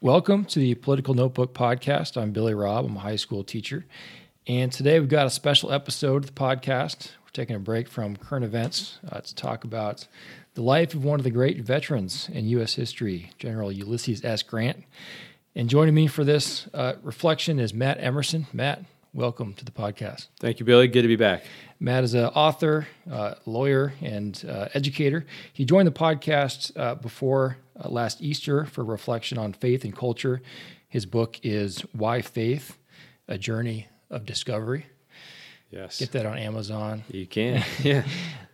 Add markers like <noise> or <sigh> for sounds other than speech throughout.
Welcome to the Political Notebook Podcast. I'm Billy Robb. I'm a high school teacher. And today we've got a special episode of the podcast. We're taking a break from current events uh, to talk about the life of one of the great veterans in U.S. history, General Ulysses S. Grant. And joining me for this uh, reflection is Matt Emerson. Matt, welcome to the podcast. Thank you, Billy. Good to be back. Matt is an author, uh, lawyer, and uh, educator. He joined the podcast uh, before uh, last Easter for reflection on faith and culture. His book is Why Faith A Journey of Discovery. Yes. Get that on Amazon. You can. <laughs> yeah.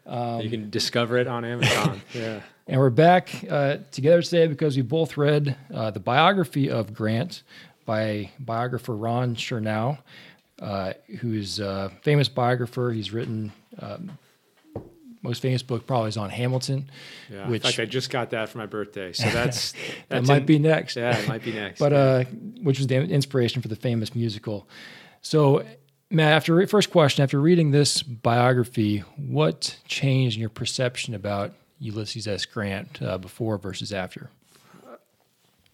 Um, you can discover it on Amazon. <laughs> yeah. And we're back uh, together today because we both read uh, the biography of Grant by biographer Ron Chernow, uh, who's a famous biographer. He's written um, most famous book probably is on Hamilton. Yeah, which, in fact, I just got that for my birthday, so that's, <laughs> that's that might in, be next. Yeah, it might be next. but uh, which was the inspiration for the famous musical. So, Matt, after first question, after reading this biography, what changed in your perception about Ulysses S. Grant uh, before versus after?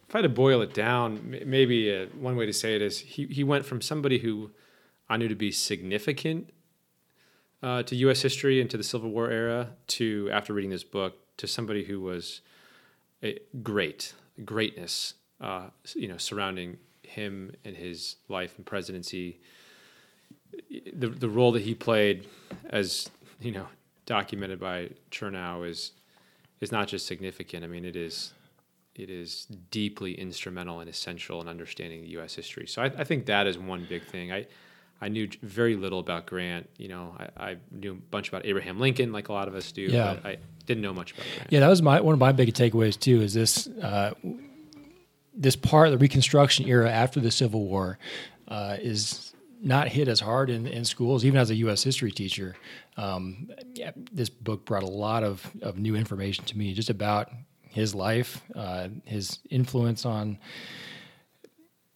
If I had to boil it down, maybe uh, one way to say it is he he went from somebody who I knew to be significant uh, to U.S. history and to the Civil War era to after reading this book to somebody who was a great greatness, uh, you know, surrounding him and his life and presidency. The the role that he played, as you know, documented by Chernow, is is not just significant. I mean, it is it is deeply instrumental and essential in understanding U.S. history. So I, I think that is one big thing. I I knew very little about Grant. You know, I, I, knew a bunch about Abraham Lincoln, like a lot of us do. Yeah. But I didn't know much about Grant. Yeah, that was my one of my big takeaways too. Is this uh, this part of the Reconstruction era after the Civil War uh, is not hit as hard in, in schools, even as a U.S. history teacher. Um, yeah, this book brought a lot of, of new information to me just about his life, uh, his influence on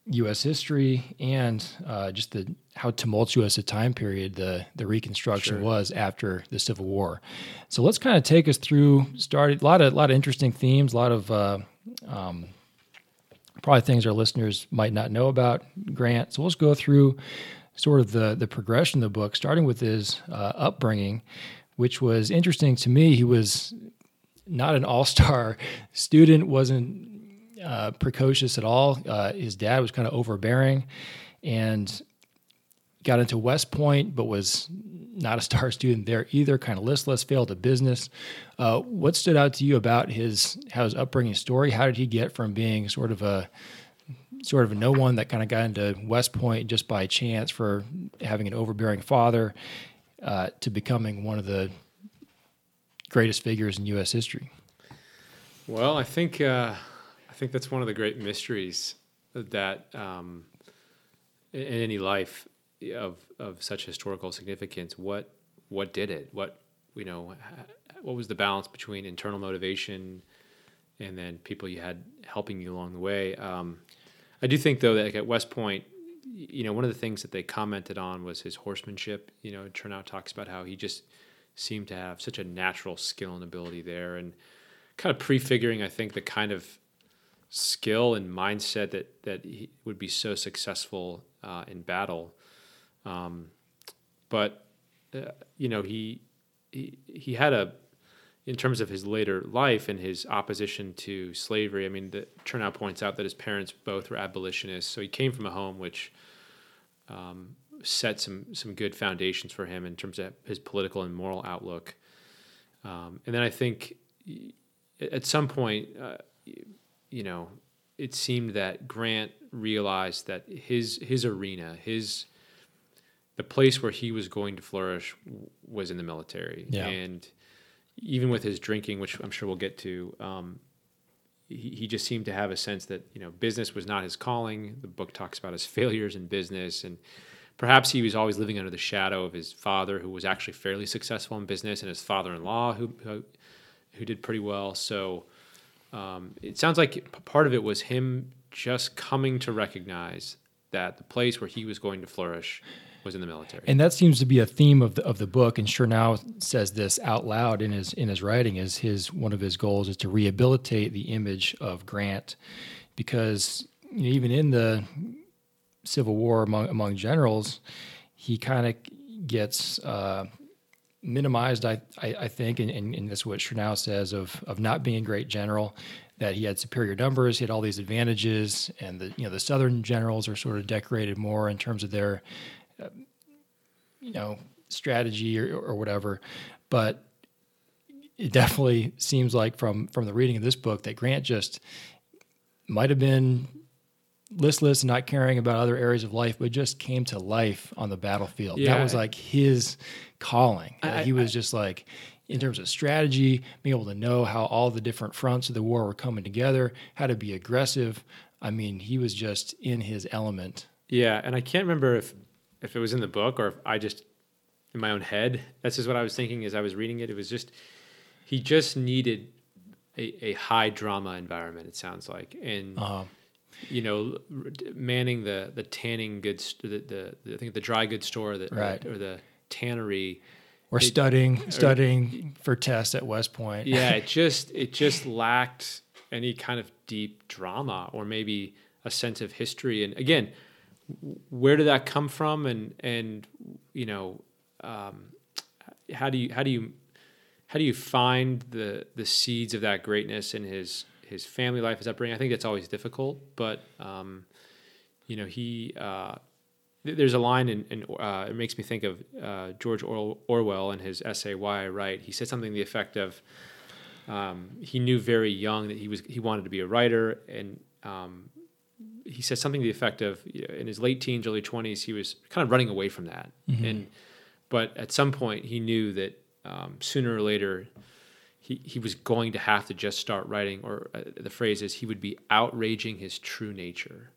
U.S. history, and uh, just the how tumultuous a time period the the Reconstruction sure. was after the Civil War. So let's kind of take us through. Started a lot of a lot of interesting themes, a lot of uh, um, probably things our listeners might not know about Grant. So let's go through sort of the the progression of the book, starting with his uh, upbringing, which was interesting to me. He was not an all star <laughs> student, wasn't uh, precocious at all. Uh, his dad was kind of overbearing and got into West Point, but was not a star <laughs> student there either, kind of listless, failed at business. Uh, what stood out to you about his how his upbringing story? How did he get from being sort of a sort of a no one that kind of got into West Point just by chance for having an overbearing father uh, to becoming one of the greatest figures in U.S. history? Well, I think uh, think that's one of the great mysteries that um, in any life of of such historical significance. What what did it? What you know? What was the balance between internal motivation and then people you had helping you along the way? Um, I do think though that like at West Point, you know, one of the things that they commented on was his horsemanship. You know, Chernow talks about how he just seemed to have such a natural skill and ability there, and kind of prefiguring, I think, the kind of skill and mindset that that he would be so successful uh, in battle. Um, but uh, you know he, he he had a in terms of his later life and his opposition to slavery. I mean, the Chernow points out that his parents both were abolitionists, so he came from a home which um, set some some good foundations for him in terms of his political and moral outlook. Um, and then I think at some point. Uh, you know, it seemed that Grant realized that his his arena, his the place where he was going to flourish was in the military. Yeah. And even with his drinking, which I'm sure we'll get to, um, he, he just seemed to have a sense that, you know, business was not his calling. The book talks about his <laughs> failures in business. And perhaps he was always living under the shadow of his father, who was actually fairly successful in business, and his father in law, who, who, who did pretty well. So, um, it sounds like part of it was him just coming to recognize that the place where he was going to flourish was in the military. And that seems to be a theme of the of the book. And Chernow says this out loud in his in his writing. Is his one of his goals is to rehabilitate the image of Grant, because you know, even in the Civil War among among generals, he kind of gets uh, minimized. I, I, I think, and, and, and that's what Chernow says of of not being a great general. That he had superior numbers, he had all these advantages, and the you know the Southern generals are sort of decorated more in terms of their uh, you know strategy or, or whatever. But it definitely seems like from from the reading of this book that Grant just might have been listless and not caring about other areas of life, but just came to life on the battlefield. Yeah. That was like his calling. I- he was just like, in terms of strategy, being able to know how all the different fronts of the war were coming together, how to be aggressive. I mean, he was just in his element. Yeah, and I can't remember if if it was in the book or if I just in my own head. That's just what I was thinking as I was reading it. It was just he just needed a, a high drama environment. It sounds like, and Uh, you know, manning the the tanning goods, the, the, the I think the dry goods store, the, Right. or the tannery. or It- studying, studying for tests at West Point. Yeah, <laughs> it just it just lacked any kind of deep drama or maybe a sense of history. And again, where did that come from? And and you know, um, how do you how do you how do you find the the seeds of that greatness in his his family life, his upbringing? I think that's always difficult, but um, you know, he. Uh, there's a line in, in uh, it makes me think of uh, George Or- Orwell in his essay "Why I Write." He said something to the effect of, um, he knew very young that he was he wanted to be a writer, and um, he said something to the effect of, you know, in his late teens, early twenties, he was kind of running away from that, and but at some point he knew that um, sooner or later. He, he was going to have to just start writing, or uh, the phrase is he would be outraging his true nature.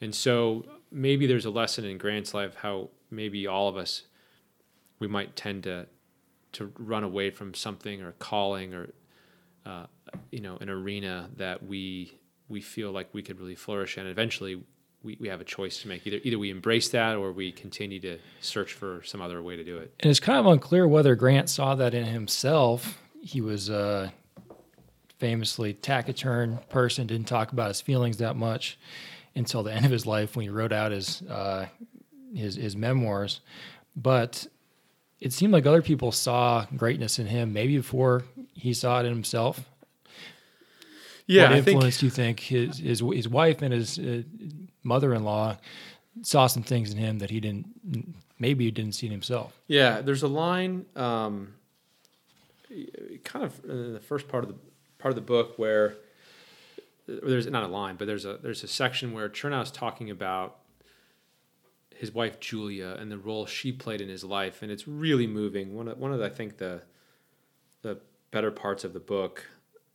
And so maybe there's a lesson in Grant's life how maybe all of us we might tend to to run away from something or calling or uh, you know an arena that we we feel like we could really flourish and Eventually, we, we have a choice to make. Either either we embrace that or we continue to search for some other way to do it. And it's kind of unclear whether Grant saw that in himself. He was a famously taciturn person, didn't talk about his feelings that much until the <laughs> end of his life when he wrote out his uh, his, his memoirs. But it seemed like other people saw greatness in him, maybe before he saw it in himself. Yeah, what I think influence do you think his his his wife and his uh, mother-in-law saw some things in him that he didn't maybe he didn't see in himself? Yeah, there's a line, um, kind of in the first part of the part of the book where there's not a line, but there's a there's a section where Chernow's talking about his wife Julia and the role she played in his life, and it's really moving. One of one of the, I think the the better parts of the book,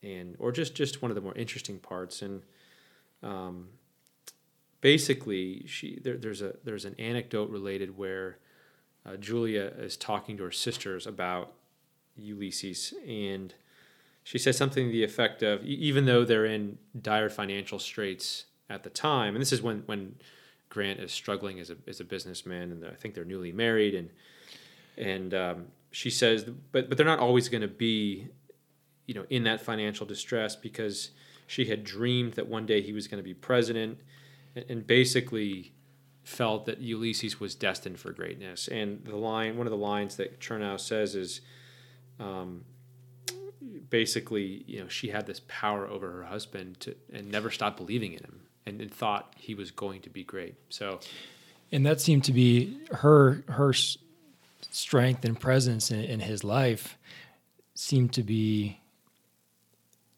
and or just just one of the more interesting parts, and um, basically she there, there's a there's an anecdote related where uh, Julia is talking to her sisters about Ulysses, and she says something to the effect of, even though they're in dire financial straits at the time, and this is when when Grant is struggling as a as a businessman, and I think they're newly married, and and um, she says, but but they're not always going to be, you know, in that financial distress because she had dreamed that one day he was going to be president, and, and basically felt that Ulysses was destined for greatness. And the line, one of the lines that Chernow says is, um, basically, you know, she had this power over her husband to, and never stopped believing in him, and, and thought he was going to be great. So, and that seemed to be her her strength and presence in, in his life seemed to be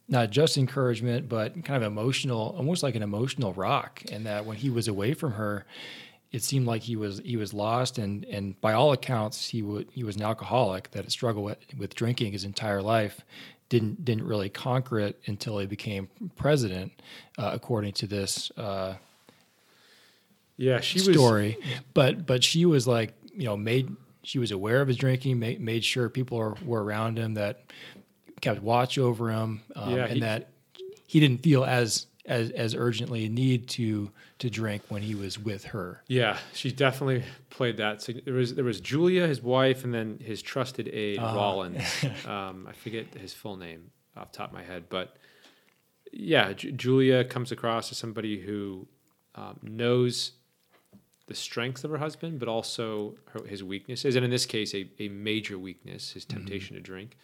not just encouragement but kind of emotional almost like an emotional rock and that when he was away from her it seemed like he was he was lost and and by all accounts he would he was an alcoholic that had struggled with, with drinking his entire life didn't didn't really conquer it until he became president uh, according to this uh, yeah, she story, but but she was like you know made she was aware of his drinking, made, made sure people are, were around him that kept watch over him, um, Yeah, and he- that he didn't feel as as as urgently need to to drink when he was with her. Yeah, she definitely played that. sig- There was there was Julia, his wife, and then his trusted aide Uh-huh. Rawlins. <laughs> um, I forget his full name off the top of my head, but yeah, Ju- Julia comes across as somebody who um, knows the strengths of her husband, but also her, his weaknesses, and in this case, a, a major weakness, his Mm-hmm. temptation to drink.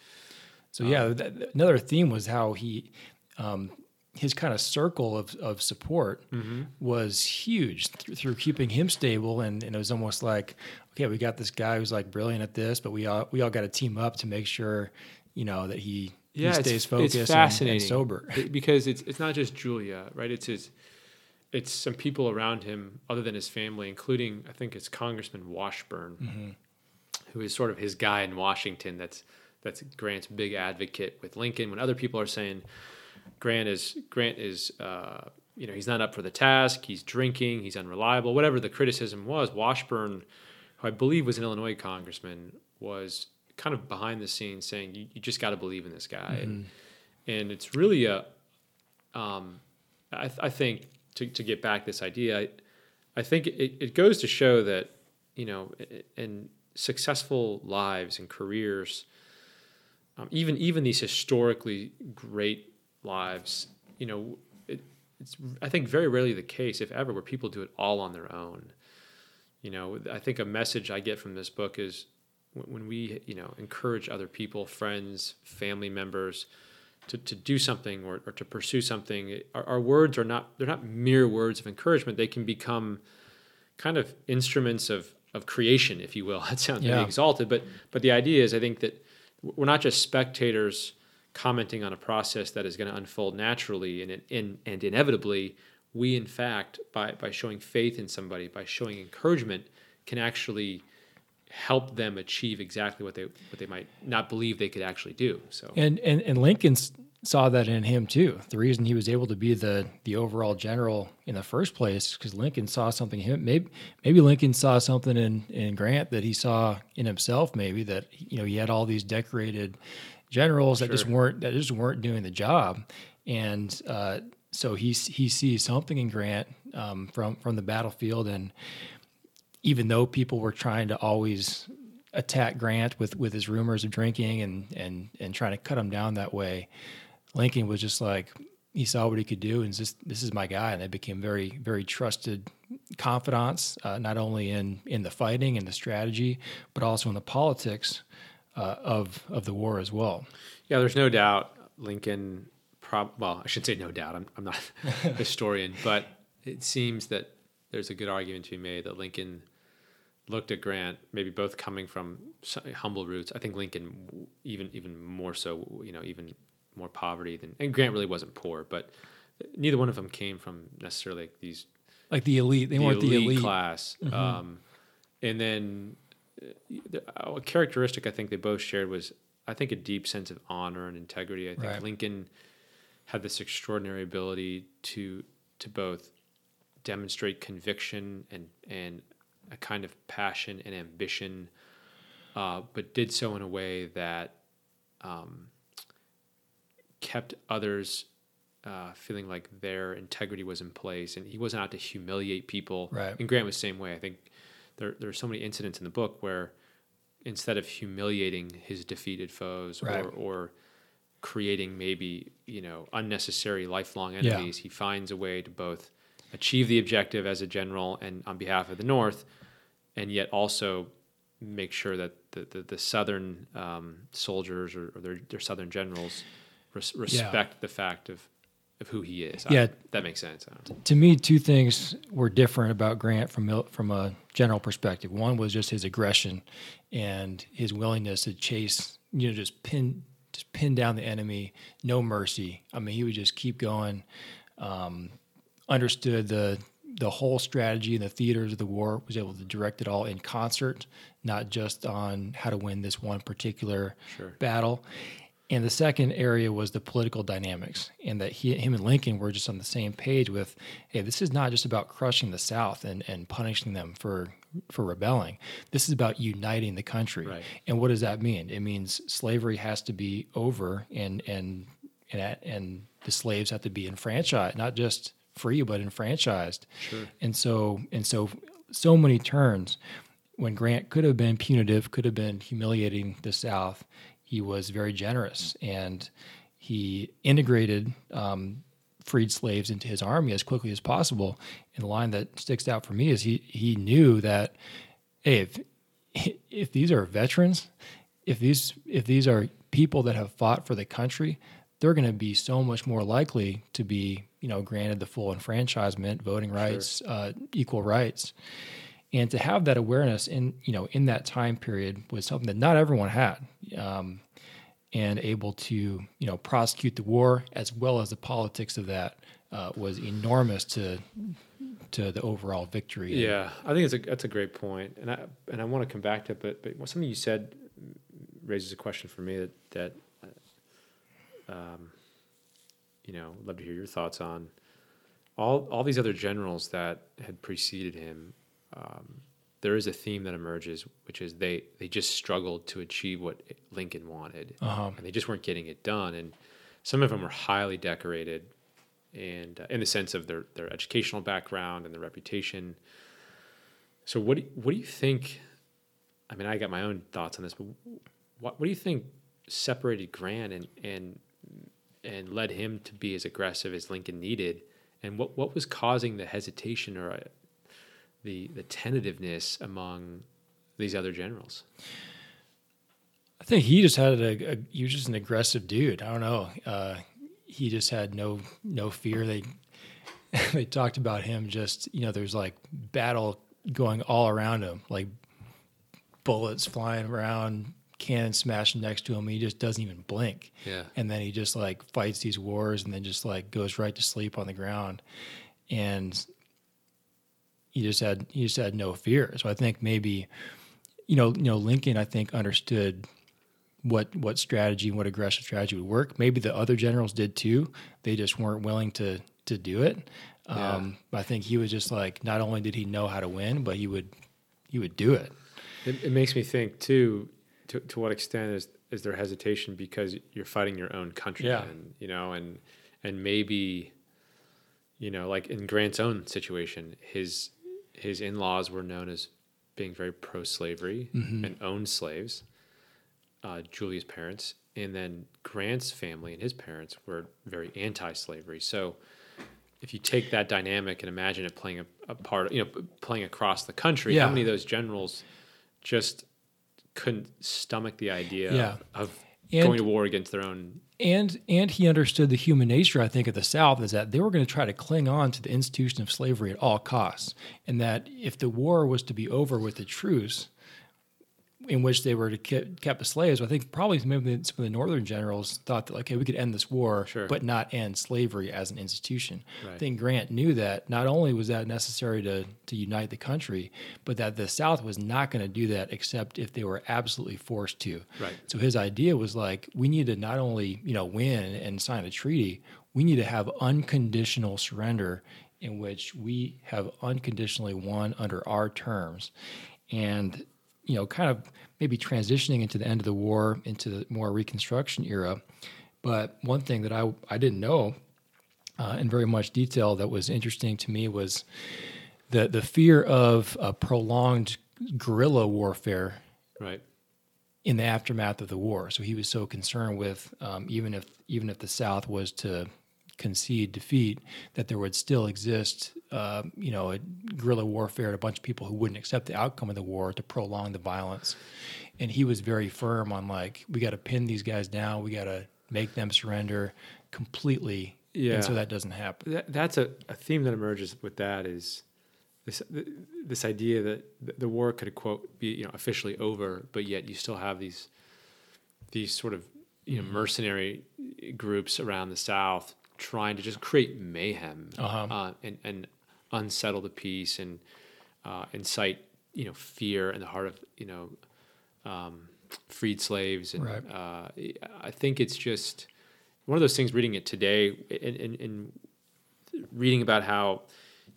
So yeah, th- th- another theme was how he, um, his kind of circle of, of support was huge th- through keeping him stable, and, and it was almost like, okay, we got this guy who's like brilliant at this, but we all we all got to team up to make sure, you know, that he, yeah, he stays focused It's and- fascinating and, sober. It- because it's it's not just Julia, right? It's his, it's some people around him other than his family, including I think it's Congressman Washburne, Mm-hmm. who is sort of his guy in Washington. That's that's Grant's big advocate with Lincoln. When other people are saying Grant is Grant is. Uh, you know, he's not up for the task. He's drinking. He's unreliable. Whatever the criticism was, Washburne, who I believe was an Illinois congressman, was kind of behind the scenes saying, "You, you just got to believe in this guy." And, and it's really a, um, I, th- I think to, to get back this idea, I, I think it, it goes to show that you know, in successful lives and careers, um, even even these historically great lives, you know, it, it's I think very rarely the case, if ever, where people do it all on their own. You know, I think a message I get from this book is when we, you know, encourage other people, friends, family members, to, to do something or, or to pursue something, our, our words are not they're not mere words of encouragement. They can become kind of instruments of of creation, if you will. <laughs> That sounds Yeah. exalted, but but the idea is, I think that we're not just spectators commenting on a process that is going to unfold naturally and in, and inevitably. We, in fact, by by showing faith in somebody, by showing encouragement, can actually help them achieve exactly what they what they might not believe they could actually do. So And and and Lincoln saw that in him too. The reason he was able to be the the overall general in the first place because Lincoln saw something in him. Maybe maybe Lincoln saw something in in Grant that he saw in himself. Maybe that you know he had all these decorated generals that just weren't that just weren't doing the job, and uh, so he he sees something in Grant um, from from the battlefield. And even though people were trying to always attack Grant with with his rumors of drinking and and and trying to cut him down that way, Lincoln was just like he saw what he could do and just this is my guy, and they became very very trusted confidants, uh, not only in in the fighting and the strategy, but also in the politics uh, of of the war as well. Yeah, there's no doubt Lincoln. Prob- well, I should say no doubt. I'm, I'm not <laughs> a historian, but it seems that there's a good argument to be made that Lincoln looked at Grant, maybe both coming from humble roots. I think Lincoln even even more so, you know, even more poverty than. And Grant really wasn't poor, but neither one of them came from necessarily like these Like the elite, they the weren't elite, the elite. class. Um, and then the- a characteristic I think they both shared was, I think, a deep sense of honor and integrity. I think Right. Lincoln had this extraordinary ability to to both demonstrate conviction and and a kind of passion and ambition, uh, but did so in a way that um, kept others uh, feeling like their integrity was in place, and he wasn't out to humiliate people. Right. And Grant was the same way. I think there there are so many incidents in the book where instead of humiliating his defeated foes Right. or or creating maybe you know unnecessary lifelong Yeah. enemies, he finds a way to both achieve the objective as a general and on behalf of the North, and yet also make sure that the, the, the southern um, soldiers or, or their, their southern generals res- respect the fact of, of who he is. I- Yeah. that makes sense. I to me, two things were different about Grant from from a general perspective. One was just his aggression and his willingness to chase, you know, just pin just pin down the enemy, no mercy. I mean, he would just keep going. Um, understood the the whole strategy and the theaters of the war. Was able to direct it all in concert, not just on how to win this one particular Sure. battle. And the second area was the political dynamics, and that he, him and Lincoln were just on the same page with, hey, this is not just about crushing the South and, and punishing them for for rebelling. This is about uniting the country. Right. And what does that mean? It means slavery has to be over and and and and the slaves have to be enfranchised, not just free but enfranchised. Sure. And so and so so many turns when Grant could have been punitive, could have been humiliating the South, he was very generous and he integrated um, freed slaves into his army as quickly as possible. And the line that sticks out for me is he he knew that hey, if <laughs> if these are veterans, if these if these are people that have fought for the country, they're going to be so much more likely to be you know granted the full enfranchisement, voting rights, sure. uh, equal rights. And to have that awareness in you know in that time period was something that not everyone had. Um, and able to you know prosecute the war as well as the politics of that uh, was enormous to to the overall victory. Yeah, I think it's a that's a great point, and I and I want to come back to it, but but something you said raises a question for me that that um, you know I'd love to hear your thoughts on all all these other generals that had preceded him. Um, there is a theme that emerges, which is they they just struggled to achieve what Lincoln wanted, uh-huh. and they just weren't getting it done. And some of them were highly decorated, and uh, in the sense of their their educational background and their reputation. So what do, what do you think? I mean, I got my own thoughts on this, but what what do you think separated Grant and and and led him to be as aggressive as Lincoln needed? And what what was causing the hesitation or the the tentativeness among these other generals? I think he just had a, a he was just an aggressive dude. I don't know. Uh, he just had no no fear. They <laughs> they talked about him just you know there's like battle going all around him, like bullets flying around, cannon smashing next to him. He just doesn't even blink. Yeah. And then he just like fights these wars and then just like goes right to sleep on the ground. And he just had he just had no fear. So I think maybe, you know, you know, Lincoln I think understood what what strategy and what aggressive strategy would work. Maybe the other generals did too. They just weren't willing to to do it. Yeah. Um, I think he was just like not only did he know how to win, but he would he would do it. It, it makes me think too. To, to what extent is is there hesitation because you're fighting your own country? Yeah. And, you know, and and maybe, you know, like in Grant's own situation, his his in laws were known as being very pro slavery mm-hmm. and owned slaves, uh, Julia's parents. And then Grant's family and his parents were very anti slavery. So if you take that dynamic and imagine it playing a, a part, you know, playing across the country, yeah. how many of those generals just couldn't stomach the idea yeah. of, of going to war against their own and and he understood the human nature i think of the south is that they were going to try to cling on to the institution of slavery at all costs and that if the war was to be over with a truce in which they were to keep, kept as slaves. I think probably maybe some of the northern generals thought that, okay, we could end this war, sure. but not end slavery as an institution. Right. I think Grant knew that not only was that necessary to, to unite the country, but that the South was not going to do that except if they were absolutely forced to. Right. So his idea was like, we need to not only, you know, win and sign a treaty, we need to have unconditional surrender in which we have unconditionally won under our terms. And you know, kind of maybe transitioning into the end of the war into the more Reconstruction era. But one thing that I I didn't know uh, in very much detail that was interesting to me was the the fear of a prolonged guerrilla warfare. Right. In the aftermath of the war, so he was so concerned with um, even if even if the South was to concede defeat, that there would still exist, uh, you know, a guerrilla warfare, a bunch of people who wouldn't accept the outcome of the war to prolong the violence. And he was very firm on like, we got to pin these guys down, we got to make them surrender completely. Yeah. And so that doesn't happen. That, that's a, a theme that emerges with that is this this idea that the war could quote be you know officially over, but yet you still have these these sort of you know mm-hmm. mercenary groups around the South trying to just create mayhem uh-huh. uh, and, and unsettle the peace and uh, incite you know fear in the heart of you know um, freed slaves and right. uh, I think it's just one of those things reading it today and, reading about how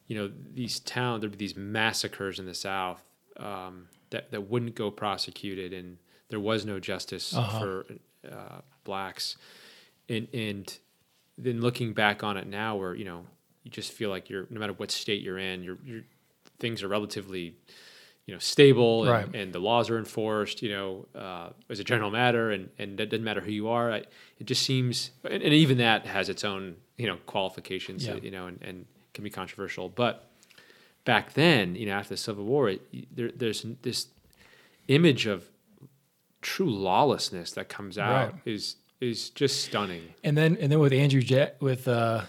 you know these towns there'd be these massacres in the South um, that that wouldn't go prosecuted and there was no justice uh-huh. for uh, blacks and and then looking back on it now, where you know you just feel like you're no matter what state you're in, your your things are relatively you know stable and, Right. and the laws are enforced. You know, uh, as a general matter, and and it doesn't matter who you are. I, it just seems, and, and even that has its own you know qualifications. Yeah. You know, and, and can be controversial, but back then, you know, after the Civil War, it, there, there's this image of true lawlessness that comes out Right. is is just stunning. And then and then with Andrew ja- with uh,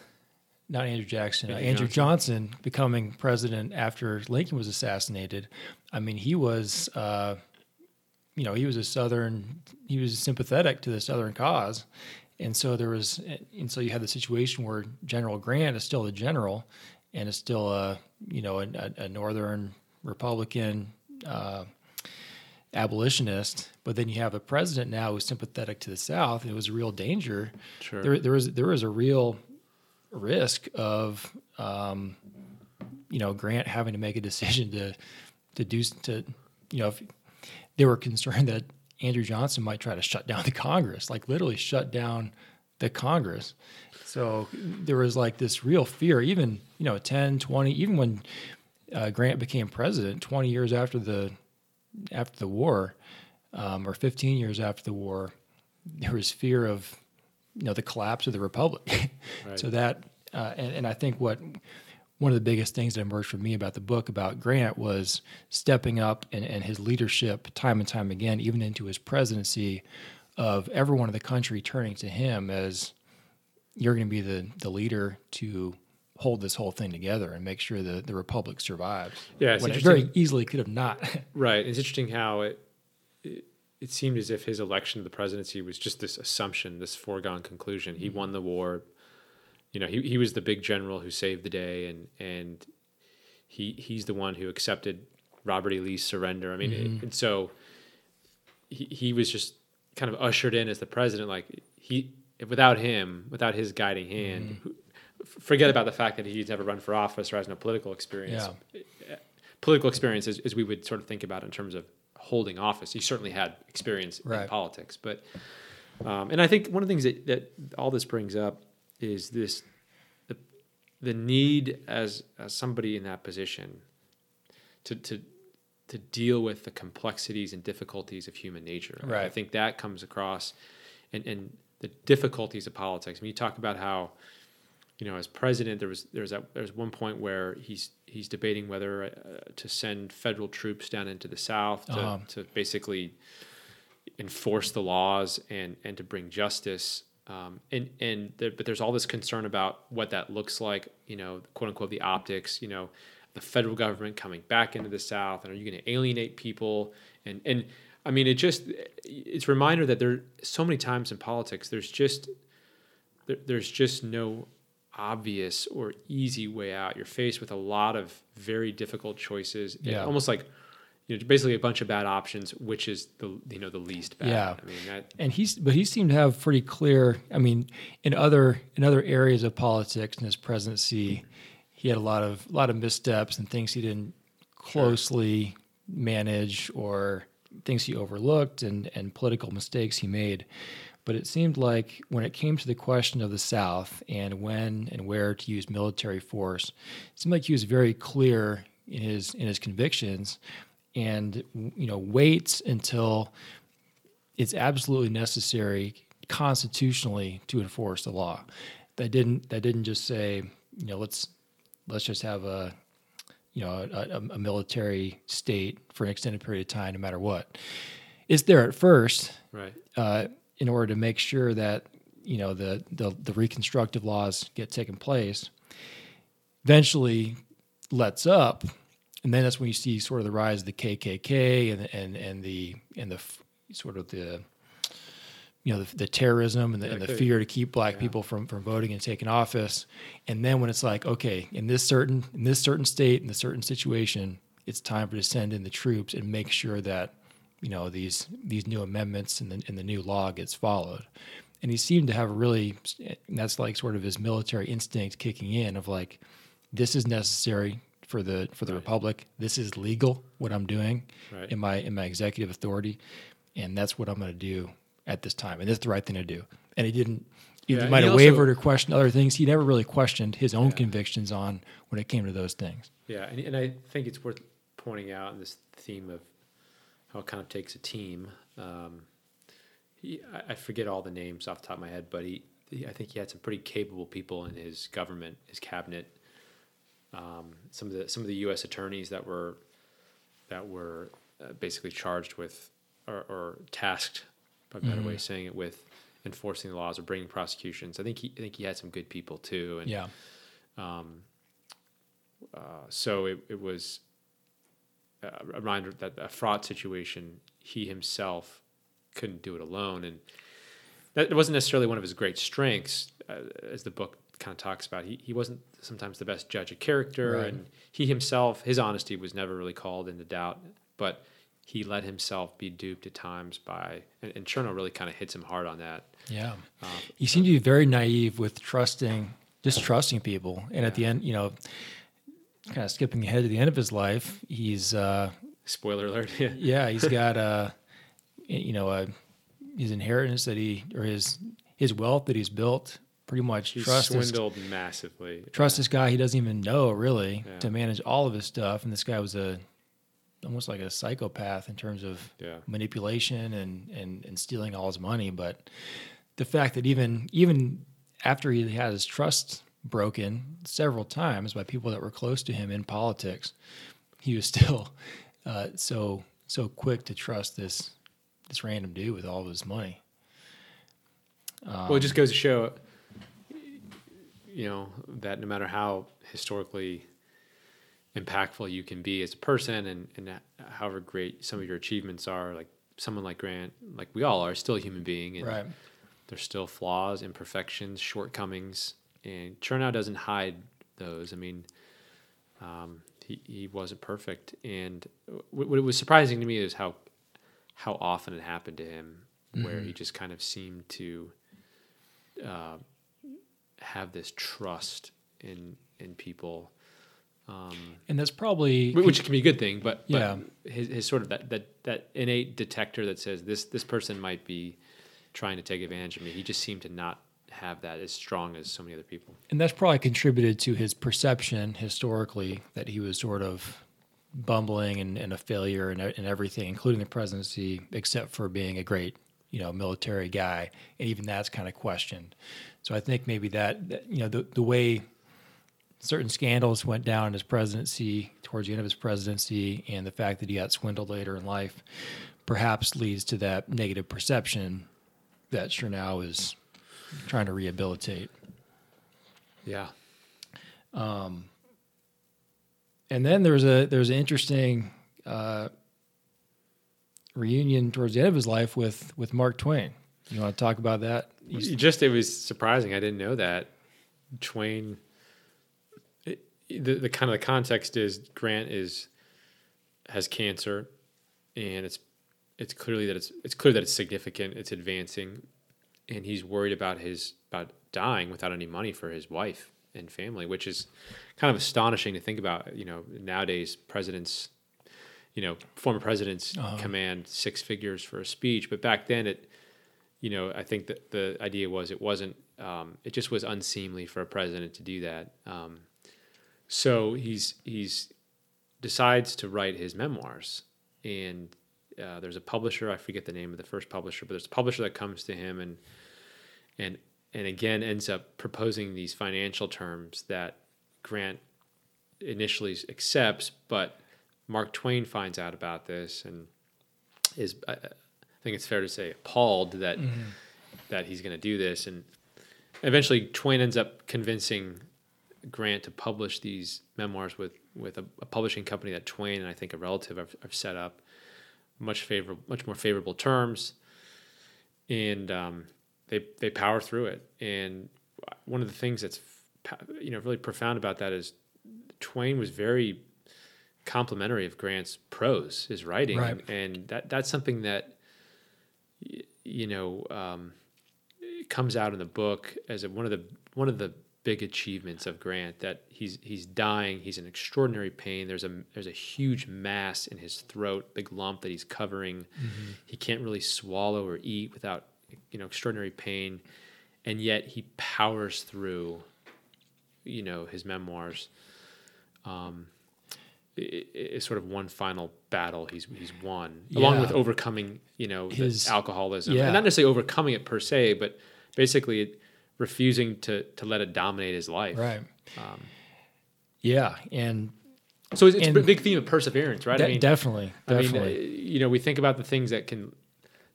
not Andrew Jackson, uh, Andrew Andrew Johnson. becoming president after Lincoln was assassinated. I mean, he was uh, you know he was a southern he was sympathetic to the southern cause, and so there was and so you had the situation where General Grant is still the general, and is still a you know a, a, a northern Republican. Uh, abolitionist, but then you have a president now who's sympathetic to the South. It was a real danger. Sure. There, there was there was a real risk of um, you know Grant having to make a decision to to do to you know if they were concerned that Andrew Johnson might try to shut down the Congress, like literally shut down the Congress. So there was like this real fear, even you know 10, 20, even when uh, Grant became president, 20 years after the after the war, um, or 15 years after the war, there was fear of you know the collapse of the republic. <laughs> Right. so that uh, and, and I think what one of the biggest things that emerged for me about the book about Grant was stepping up and, and his leadership time and time again, even into his presidency, of everyone in the country turning to him as you're going to be the, the leader to hold this whole thing together and make sure the, the republic survives. Yeah, it's very easily could have not. <laughs> Right. It's interesting how it, it it seemed as if his election to the presidency was just this assumption, this foregone conclusion. He mm-hmm. won the war. You know, he, he was the big general who saved the day, and and he he's the one who accepted Robert E. Lee's surrender. I mean, it- and so he he was just kind of ushered in as the president. Like he, without him, without his guiding hand, mm-hmm. who- forget about the fact that he's never run for office or has no political experience political experience as, as we would sort of think about in terms of holding office. He certainly had experience in politics, but um, and I think one of the things that, that all this brings up is this the, the need as as somebody in that position to to to deal with the complexities and difficulties of human nature. I Right. think that comes across and and the difficulties of politics. I mean, you talk about how you know, as president, there was there's that there's one point where he's he's debating whether uh, to send federal troops down into the South to, Uh-huh. to basically enforce the laws and and to bring justice. Um, and and there, but there's all this concern about what that looks like. You know, quote unquote, the optics. You know, the federal government coming back into the South, and are you going to alienate people? And and I mean, it just it's a reminder that there so many times in politics, there's just there, there's just no obvious or easy way out. You're faced with a lot of very difficult choices. Yeah. almost like you know, basically a bunch of bad options, which is the you know the least bad. Yeah. I mean that and he's but he seemed to have pretty clear i mean in other in other areas of politics in his presidency he had a lot of a lot of missteps and things he didn't closely manage or things he overlooked and and political mistakes he made but it seemed like when it came to the question of the south and when and where to use military force it seemed like he was very clear in his in his convictions and you know waits until it's absolutely necessary constitutionally to enforce the law. That didn't that didn't just say you know let's let's just have a you know a, a, military state for an extended period of time no matter what. It's there at first right. uh, in order to make sure that you know the, the the reconstructive laws get taken place. Eventually, lets up, and then that's when you see sort of the rise of the KKK and and and the and the sort of the you know the, the terrorism and the, and the fear to keep black Yeah. people from from voting and taking office. And then when it's like, okay, in this certain in this certain state in this certain situation, it's time for to send in the troops and make sure that you know these these new amendments and the and the new law gets followed. And he seemed to have really and that's like sort of his military instinct kicking in of like this is necessary for the for the Right. republic. This is legal what I'm doing Right. in my in my executive authority, and that's what I'm going to do at this time, and it's the right thing to do. And he didn't, he Yeah, might have wavered or questioned other things. He never really questioned his own Yeah. convictions on when it came to those things. Yeah, and, and I think it's worth pointing out in this theme of how it kind of takes a team. Um, he, I, forget all the names off the top of my head, but he, he, I think he had some pretty capable people in his government, his cabinet. Um, some of the some of the U.S. attorneys that were that were uh, basically charged with or, or tasked, by a better way of saying it, with enforcing the laws or bringing prosecutions. I think he I think he had some good people too, and Yeah. uh, so it, it was a reminder that a fraud situation, he himself couldn't do it alone. And that wasn't necessarily one of his great strengths, uh, as the book kind of talks about. He, he wasn't sometimes the best judge of character, Right. and he himself, his honesty was never really called into doubt, but he let himself be duped at times by, and, and Chernow really kind of hits him hard on that. Yeah. Uh, he seemed to be very naive with trusting, distrusting people. And at the end, you know, kind of skipping ahead to the end of his life, he's, uh, Spoiler alert. <laughs> yeah. yeah, he's <laughs> got, uh, you know, uh, his inheritance that he, or his, his wealth that he's built pretty much He trust this, swindled massively. trust this guy he doesn't even know really Yeah. to manage all of his stuff. And this guy was a, almost like a psychopath in terms of Yeah. manipulation and, and, and stealing all his money. But the fact that even even after he had his trust broken several times by people that were close to him in politics, he was <laughs> still uh, so so quick to trust this this random dude with all of his money. well, it just goes to show, you know, that no matter how historically impactful you can be as a person and, and however great some of your achievements are, like someone like Grant, like we all are, still a human being. And Right. There's still flaws, imperfections, shortcomings. And Chernow doesn't hide those. I mean, um, he, he wasn't perfect. And what, what was surprising to me is how, how often it happened to him, where he just kind of seemed to uh, have this trust in in people, um, And that's probably which can be a good thing. But, but Yeah. his, his sort of that, that that innate detector that says this this person might be trying to take advantage of me. He just seemed to not have that as strong as so many other people. And that's probably contributed to his perception historically that he was sort of bumbling and, and a failure in, in everything, including the presidency, except for being a great, you know, military guy. And even that's kind of questioned. So I think maybe that, that you know, the, the way certain scandals went down in his presidency, towards the end of his presidency, and the fact that he got swindled later in life, perhaps leads to that negative perception that Chernow is trying to rehabilitate. Yeah. Um, and then there's a there's an interesting uh, reunion towards the end of his life with with Mark Twain. You want to talk about that? He's- just it was surprising. I didn't know that Twain. It, the the kind of the context is Grant is has cancer, and it's it's clearly that it's it's clear that it's significant. It's advancing, and he's worried about his about dying without any money for his wife and family, which is kind of astonishing to think about. You know, nowadays presidents, you know, former presidents command six figures for a speech, but back then it you know, I think that the idea was it wasn't, um, it just was unseemly for a president to do that. Um, so he's he's decides to write his memoirs, and uh, there's a publisher I forget the name of the first publisher, but there's a publisher that comes to him and and and again ends up proposing these financial terms that Grant initially accepts, but Mark Twain finds out about this and is I I think it's fair to say appalled that that he's going to do this, and eventually Twain ends up convincing Grant to publish these memoirs with with a, a publishing company that Twain and I think a relative have, have set up, much favor much more favorable terms, and um, they they power through it. And one of the things that's you know really profound about that is Twain was very complimentary of Grant's prose, his writing, Right. and that that's something that you know um, comes out in the book as a, one of the one of the big achievements of Grant that he's he's dying, he's in extraordinary pain. There's a there's a huge mass in his throat, big lump that he's covering. He can't really swallow or eat without you know extraordinary pain, and yet he powers through, you know, his memoirs. Um, i- i- is sort of one final battle he's he's won, along with overcoming, you know, the His- alcoholism, yeah. and not necessarily overcoming it per se, but basically refusing to to let it dominate his life. Right. Um, Yeah, and So it's, it's And- a big theme of perseverance, right? de- definitely, I mean, definitely. uh, you know, we think about the things that can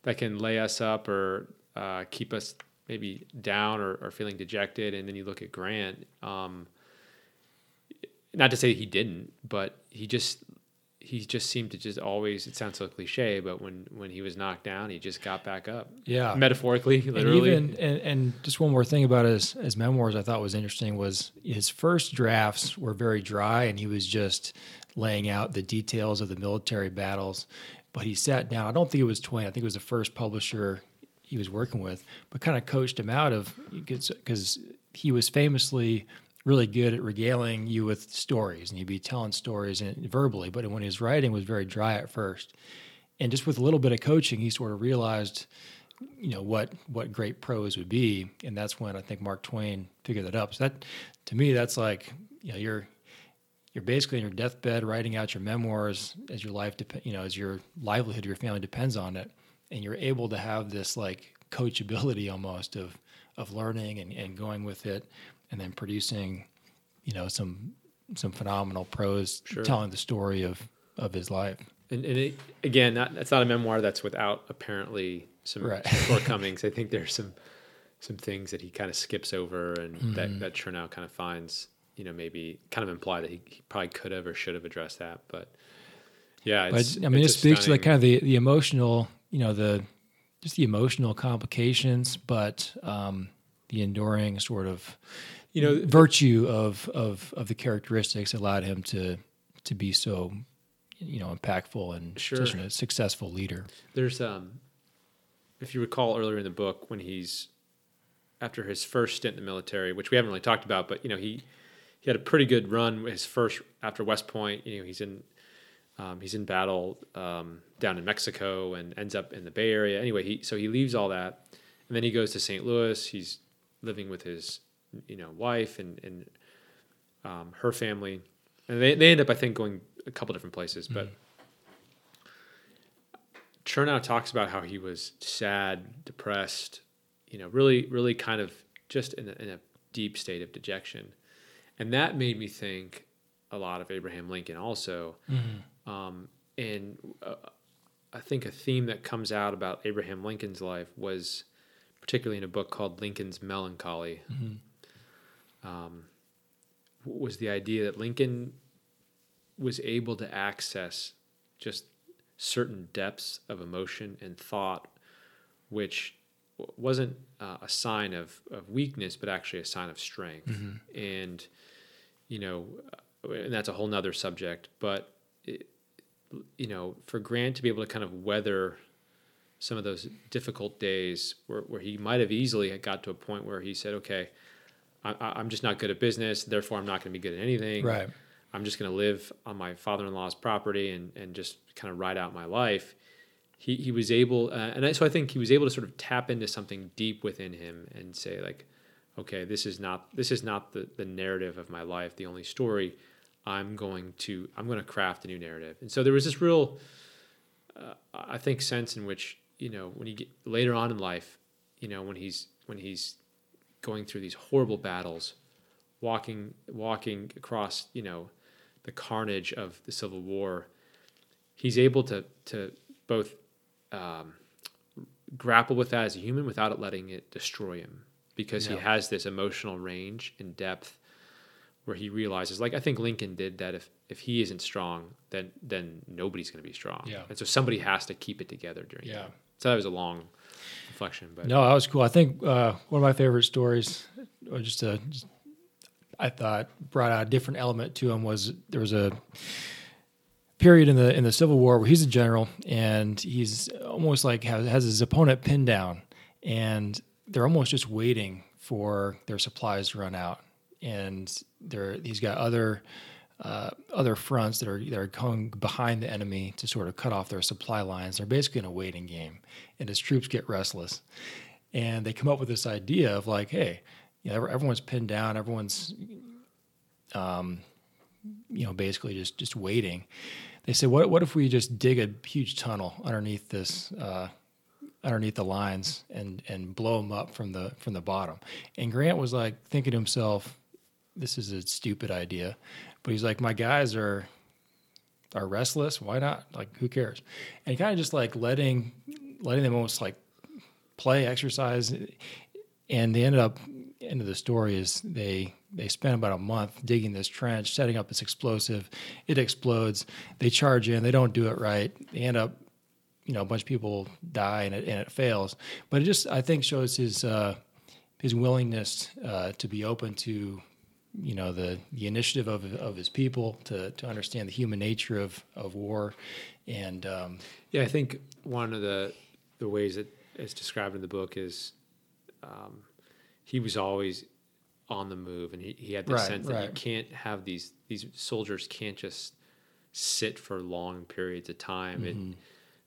that can lay us up or uh, keep us maybe down or, or feeling dejected, and then you look at Grant. Um, not to say he didn't, but he just he just seemed to just always. It sounds so cliche, but when when he was knocked down, he just got back up. yeah, Metaphorically, literally. And even and, and just one more thing about his his memoirs I thought was interesting was his first drafts were very dry and he was just laying out the details of the military battles. But he sat down. I don't think it was Twain. I think it was the first publisher he was working with, but kind of coached him out of because he was famously really good at regaling you with stories and he'd be telling stories and verbally, but when he was writing was very dry at first. And just with a little bit of coaching, he sort of realized you know what what great prose would be and that's when i think mark twain figured that up so that to me that's like you know you're you're basically in your deathbed writing out your memoirs as your life you know as your livelihood your family depends on it and you're able to have this like coachability almost of of learning and, and going with it and then producing you know some some phenomenal prose Sure. telling the story of of his life And, and it, again, not, that's not a memoir that's without apparently some, Right. <laughs> shortcomings. I think there's some some things that he kind of skips over, and Mm-hmm. that that Chernow kind of finds, you know, maybe kind of imply that he, he probably could have or should have addressed that. But yeah, But I mean, it speaks to like kind of the the emotional, you know, the just the emotional complications, but um, the enduring sort of you know virtue of of of the characteristics allowed him to to be so, you know, impactful and Sure. such a successful leader. There's um, if you recall earlier in the book when he's after his first stint in the military, which we haven't really talked about, but you know he he had a pretty good run. His first after West Point, you know he's in um, he's in battle um, down in Mexico and ends up in the Bay Area. Anyway, he so he leaves all that, and then he goes to St. Louis. He's living with his you know wife and and um, her family, and they they end up I think going a couple different places, but. Chernow talks about how he was sad, depressed, you know, really, really kind of just in a, in a deep state of dejection. And that made me think a lot of Abraham Lincoln also. Um, and uh, I think a theme that comes out about Abraham Lincoln's life was particularly in a book called Lincoln's Melancholy. Um, was the idea that Lincoln was able to access just certain depths of emotion and thought, which wasn't uh, a sign of, of weakness, but actually a sign of strength. And, you know, uh, and that's a whole nother subject, but, it, you know, for Grant to be able to kind of weather some of those difficult days where, where he might have easily got to a point where he said, okay, I, I'm just not good at business, therefore I'm not going to be good at anything. Right. I'm just going to live on my father-in-law's property and, and just kind of ride out my life. He, he was able, uh, and I, so I think he was able to sort of tap into something deep within him and say like, okay, this is not, this is not the, the narrative of my life, the only story I'm going to, I'm going to craft a new narrative. And so there was this real, uh, I think sense in which, you know, when you get later on in life, you know, when he's, when he's going through these horrible battles, walking, walking across, you know, the carnage of the Civil War, he's able to to both um, grapple with that as a human without it letting it destroy him, because he has this emotional range and depth where he realizes, like I think Lincoln did, that if if he isn't strong, then then nobody's going to be strong, Yeah. and so somebody has to keep it together during. Yeah. that. So that was a long reflection, but No, that was cool. I think uh, one of my favorite stories, or just a, just, I thought brought out a different element to him was there was a period in the in the Civil War where he's a general and he's almost like has, has his opponent pinned down, and they're almost just waiting for their supplies to run out, and they're he's got other. Uh, other fronts that are that are going behind the enemy to sort of cut off their supply lines. They're basically in a waiting game, and his troops get restless and they come up with this idea of like, hey, you know, everyone's pinned down, everyone's, um, you know, basically just just waiting. They said, what what if we just dig a huge tunnel underneath this? Uh, underneath the lines and and blow them up from the from the bottom. And Grant was like thinking to himself, "This is a stupid idea," but he's like, "My guys are are restless. Why not? Like, who cares?" And kind of just like letting letting them almost like play, exercise, and they ended up. End of the story is they they spent about a month digging this trench, setting up this explosive. It explodes. They charge in. They don't do it right. They end up you know a bunch of people die and it, and it fails. But it just I think shows his uh, his willingness uh, to be open to you know the the initiative of of his people to to understand the human nature of of war. And um, yeah I think one of the the ways that is described in the book is um, he was always on the move and he, he had the Right, sense that you can't have these these soldiers can't just sit for long periods of time. Mm-hmm. and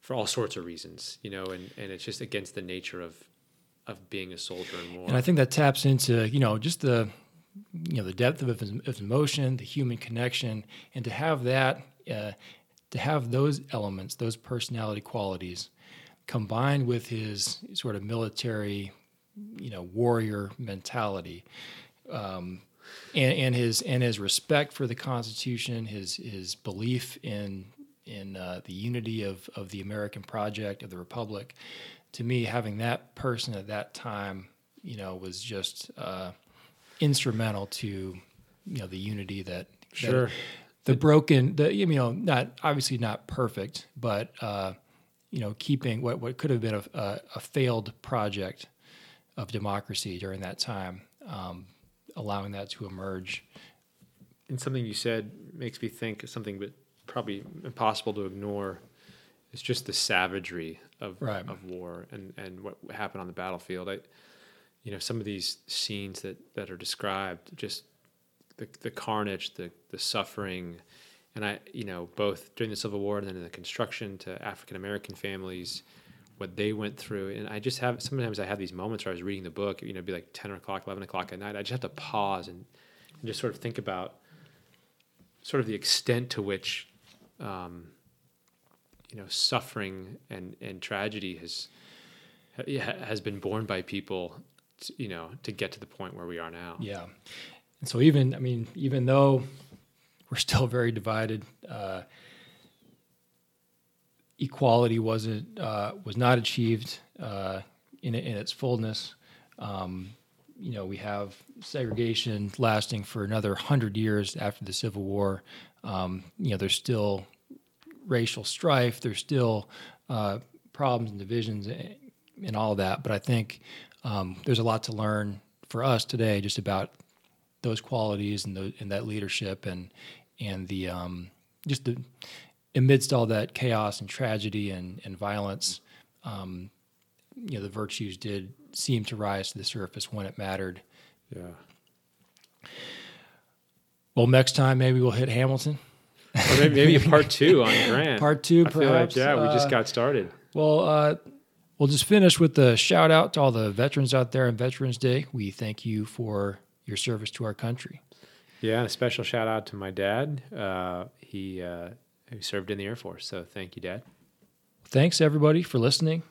for all sorts of reasons you know and and it's just against the nature of of being a soldier in war. And I think that taps into you know just the you know the depth of his, of emotion, the human connection, and to have that uh, to have those elements, those personality qualities, combined with his sort of military, you know, warrior mentality, um, and, and his and his respect for the Constitution, his his belief in in uh, the unity of of the American project of the Republic. To me, having that person at that time, you know, was just uh, instrumental to you know the unity that that- Sure. the broken the you know not obviously not perfect but uh, you know keeping what what could have been a, a, a failed project of democracy during that time um, allowing that to emerge and something you said makes me think of something but probably impossible to ignore is just the savagery of Right. of war and and what happened on the battlefield I you know some of these scenes that that are described just the the carnage the the suffering. And I you know both during the Civil War and then in the construction to African American families what they went through. And I just have sometimes I have these moments where I was reading the book you know it'd be like 10 o'clock 11 o'clock at night. I just have to pause and, and just sort of think about sort of the extent to which um, you know suffering and and tragedy has ha- has been borne by people you know to get to the point where we are now yeah and so even i mean even though we're still very divided uh, equality wasn't uh, was not achieved uh, in in its fullness. Um, you know, we have segregation lasting for another hundred years after the Civil War. Um, you know, there's still racial strife. There's still uh, problems and divisions and- and all that. But I think um, there's a lot to learn for us today, just about those qualities and, the, and that leadership and and the um, just the amidst all that chaos and tragedy and, and violence, um, you know, the virtues did seem to rise to the surface when it mattered. yeah Well, next time maybe we'll hit Hamilton. or maybe, maybe a <laughs> part two on Grant Part two, feel like, perhaps. yeah we just Uh, got started Well, uh, we'll just finish with the shout out to all the veterans out there on Veterans Day. We thank you for your service to our country. yeah and a special shout out to my dad uh, he uh, who served in the Air Force so thank you dad Thanks, everybody, for listening.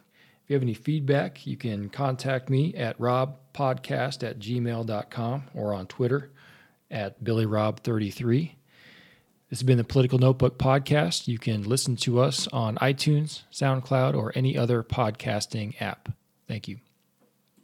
If you have any feedback, you can contact me at robbpodcast at gmail.com or on Twitter at billyrob33. This has been the Political Notebook Podcast. You can listen to us on iTunes, SoundCloud, or any other podcasting app. Thank you.